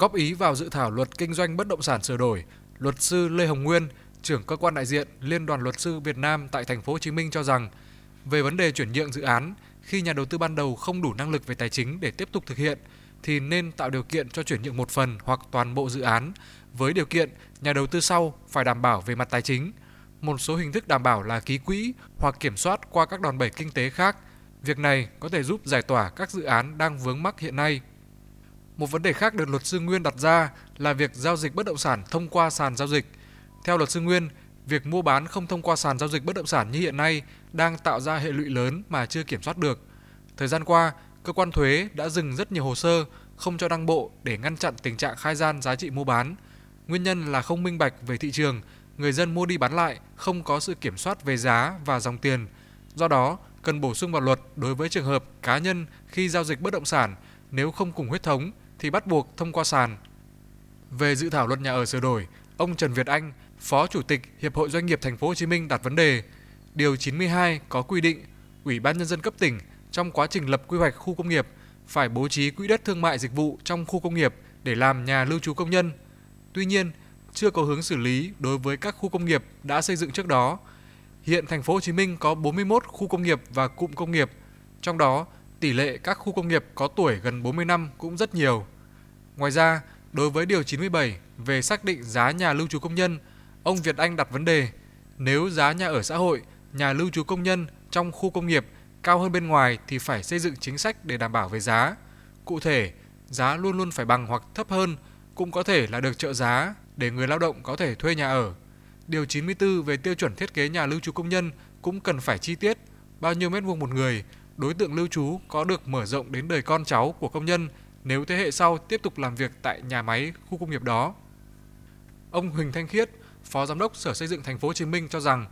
Góp ý vào dự thảo luật kinh doanh bất động sản sửa đổi, luật sư Lê Hồng Nguyên, trưởng cơ quan đại diện Liên đoàn luật sư Việt Nam tại thành phố Hồ Chí Minh cho rằng về vấn đề chuyển nhượng dự án, khi nhà đầu tư ban đầu không đủ năng lực về tài chính để tiếp tục thực hiện thì nên tạo điều kiện cho chuyển nhượng một phần hoặc toàn bộ dự án với điều kiện nhà đầu tư sau phải đảm bảo về mặt tài chính. Một số hình thức đảm bảo là ký quỹ hoặc kiểm soát qua các đòn bẩy kinh tế khác. Việc này có thể giúp giải tỏa các dự án đang vướng mắc hiện nay. Một vấn đề khác được luật sư Nguyên đặt ra là việc giao dịch bất động sản thông qua sàn giao dịch. Theo luật sư Nguyên, việc mua bán không thông qua sàn giao dịch bất động sản như hiện nay đang tạo ra hệ lụy lớn mà chưa kiểm soát được. Thời gian qua, cơ quan thuế đã dừng rất nhiều hồ sơ không cho đăng bộ để ngăn chặn tình trạng khai gian giá trị mua bán. Nguyên nhân là không minh bạch về thị trường, người dân mua đi bán lại không có sự kiểm soát về giá và dòng tiền. Do đó, cần bổ sung vào luật đối với trường hợp cá nhân khi giao dịch bất động sản nếu không cùng huyết thống thì bắt buộc thông qua sàn. Về dự thảo luật nhà ở sửa đổi, ông Trần Việt Anh, Phó Chủ tịch Hiệp hội Doanh nghiệp Thành phố Hồ Chí Minh đặt vấn đề: Điều 92 có quy định Ủy ban nhân dân cấp tỉnh trong quá trình lập quy hoạch khu công nghiệp phải bố trí quỹ đất thương mại dịch vụ trong khu công nghiệp để làm nhà lưu trú công nhân. Tuy nhiên, chưa có hướng xử lý đối với các khu công nghiệp đã xây dựng trước đó. Hiện thành phố Hồ Chí Minh có 41 khu công nghiệp và cụm công nghiệp, trong đó tỷ lệ các khu công nghiệp có tuổi gần 40 năm cũng rất nhiều. Ngoài ra, đối với điều 97 về xác định giá nhà lưu trú công nhân, ông Việt Anh đặt vấn đề nếu giá nhà ở xã hội, nhà lưu trú công nhân trong khu công nghiệp cao hơn bên ngoài thì phải xây dựng chính sách để đảm bảo về giá. Cụ thể, giá luôn luôn phải bằng hoặc thấp hơn, cũng có thể là được trợ giá để người lao động có thể thuê nhà ở. Điều 94 về tiêu chuẩn thiết kế nhà lưu trú công nhân cũng cần phải chi tiết bao nhiêu mét vuông một người, đối tượng lưu trú có được mở rộng đến đời con cháu của công nhân nếu thế hệ sau tiếp tục làm việc tại nhà máy khu công nghiệp đó. Ông Huỳnh Thanh Khiết, Phó Giám đốc Sở Xây dựng Thành phố Hồ Chí Minh cho rằng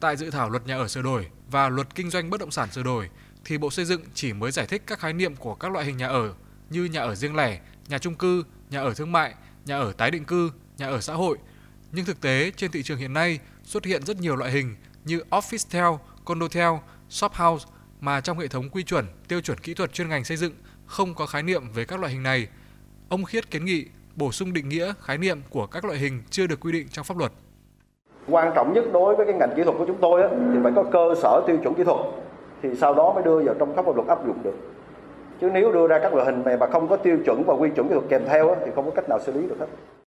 tại dự thảo luật nhà ở sửa đổi và luật kinh doanh bất động sản sửa đổi thì Bộ Xây dựng chỉ mới giải thích các khái niệm của các loại hình nhà ở như nhà ở riêng lẻ, nhà chung cư, nhà ở thương mại, nhà ở tái định cư, nhà ở xã hội. Nhưng thực tế trên thị trường hiện nay xuất hiện rất nhiều loại hình như office tell, condo tell, shop house mà trong hệ thống quy chuẩn, tiêu chuẩn kỹ thuật chuyên ngành xây dựng không có khái niệm về các loại hình này. Ông Khiết kiến nghị bổ sung định nghĩa khái niệm của các loại hình chưa được quy định trong pháp luật. Quan trọng nhất đối với cái ngành kỹ thuật của chúng tôi á, thì phải có cơ sở tiêu chuẩn kỹ thuật thì sau đó mới đưa vào trong pháp luật áp dụng được. Chứ nếu đưa ra các loại hình này mà không có tiêu chuẩn và quy chuẩn kỹ thuật kèm theo á, thì không có cách nào xử lý được hết.